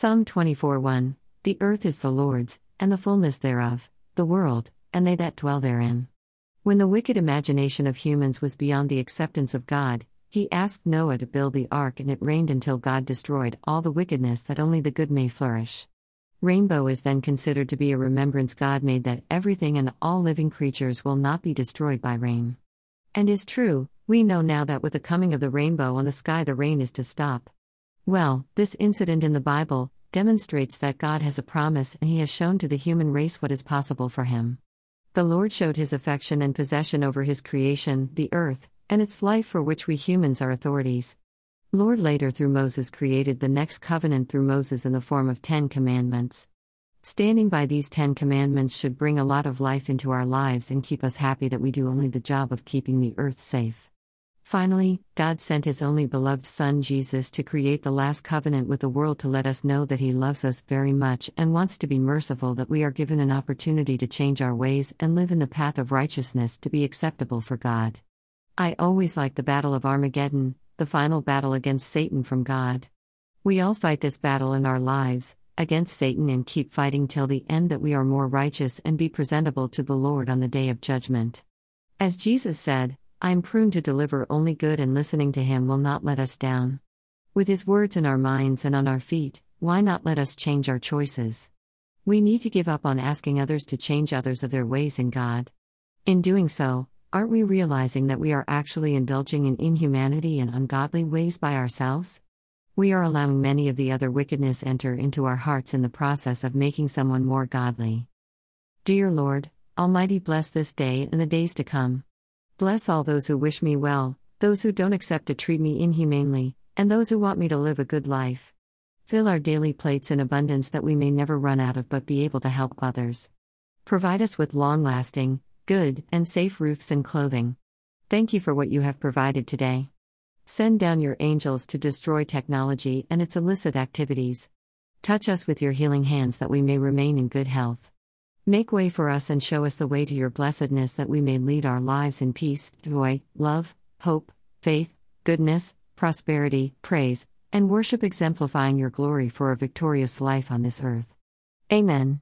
Psalm 24 1 The earth is the Lord's, and the fullness thereof, the world, and they that dwell therein. When the wicked imagination of humans was beyond the acceptance of God, he asked Noah to build the ark, and it rained until God destroyed all the wickedness that only the good may flourish. Rainbow is then considered to be a remembrance God made that everything and all living creatures will not be destroyed by rain. And is true, we know now that with the coming of the rainbow on the sky, the rain is to stop. Well, this incident in the Bible demonstrates that God has a promise and He has shown to the human race what is possible for Him. The Lord showed His affection and possession over His creation, the earth, and its life for which we humans are authorities. Lord later through Moses created the next covenant through Moses in the form of Ten Commandments. Standing by these Ten Commandments should bring a lot of life into our lives and keep us happy that we do only the job of keeping the earth safe. Finally, God sent His only beloved Son Jesus to create the last covenant with the world to let us know that He loves us very much and wants to be merciful that we are given an opportunity to change our ways and live in the path of righteousness to be acceptable for God. I always like the Battle of Armageddon, the final battle against Satan from God. We all fight this battle in our lives, against Satan, and keep fighting till the end that we are more righteous and be presentable to the Lord on the day of judgment. As Jesus said, I am pruned to deliver only good, and listening to Him will not let us down. With His words in our minds and on our feet, why not let us change our choices? We need to give up on asking others to change others of their ways in God. In doing so, aren't we realizing that we are actually indulging in inhumanity and ungodly ways by ourselves? We are allowing many of the other wickedness enter into our hearts in the process of making someone more godly. Dear Lord, Almighty bless this day and the days to come. Bless all those who wish me well, those who don't accept to treat me inhumanely, and those who want me to live a good life. Fill our daily plates in abundance that we may never run out of but be able to help others. Provide us with long lasting, good, and safe roofs and clothing. Thank you for what you have provided today. Send down your angels to destroy technology and its illicit activities. Touch us with your healing hands that we may remain in good health. Make way for us and show us the way to your blessedness that we may lead our lives in peace, joy, love, hope, faith, goodness, prosperity, praise, and worship, exemplifying your glory for a victorious life on this earth. Amen.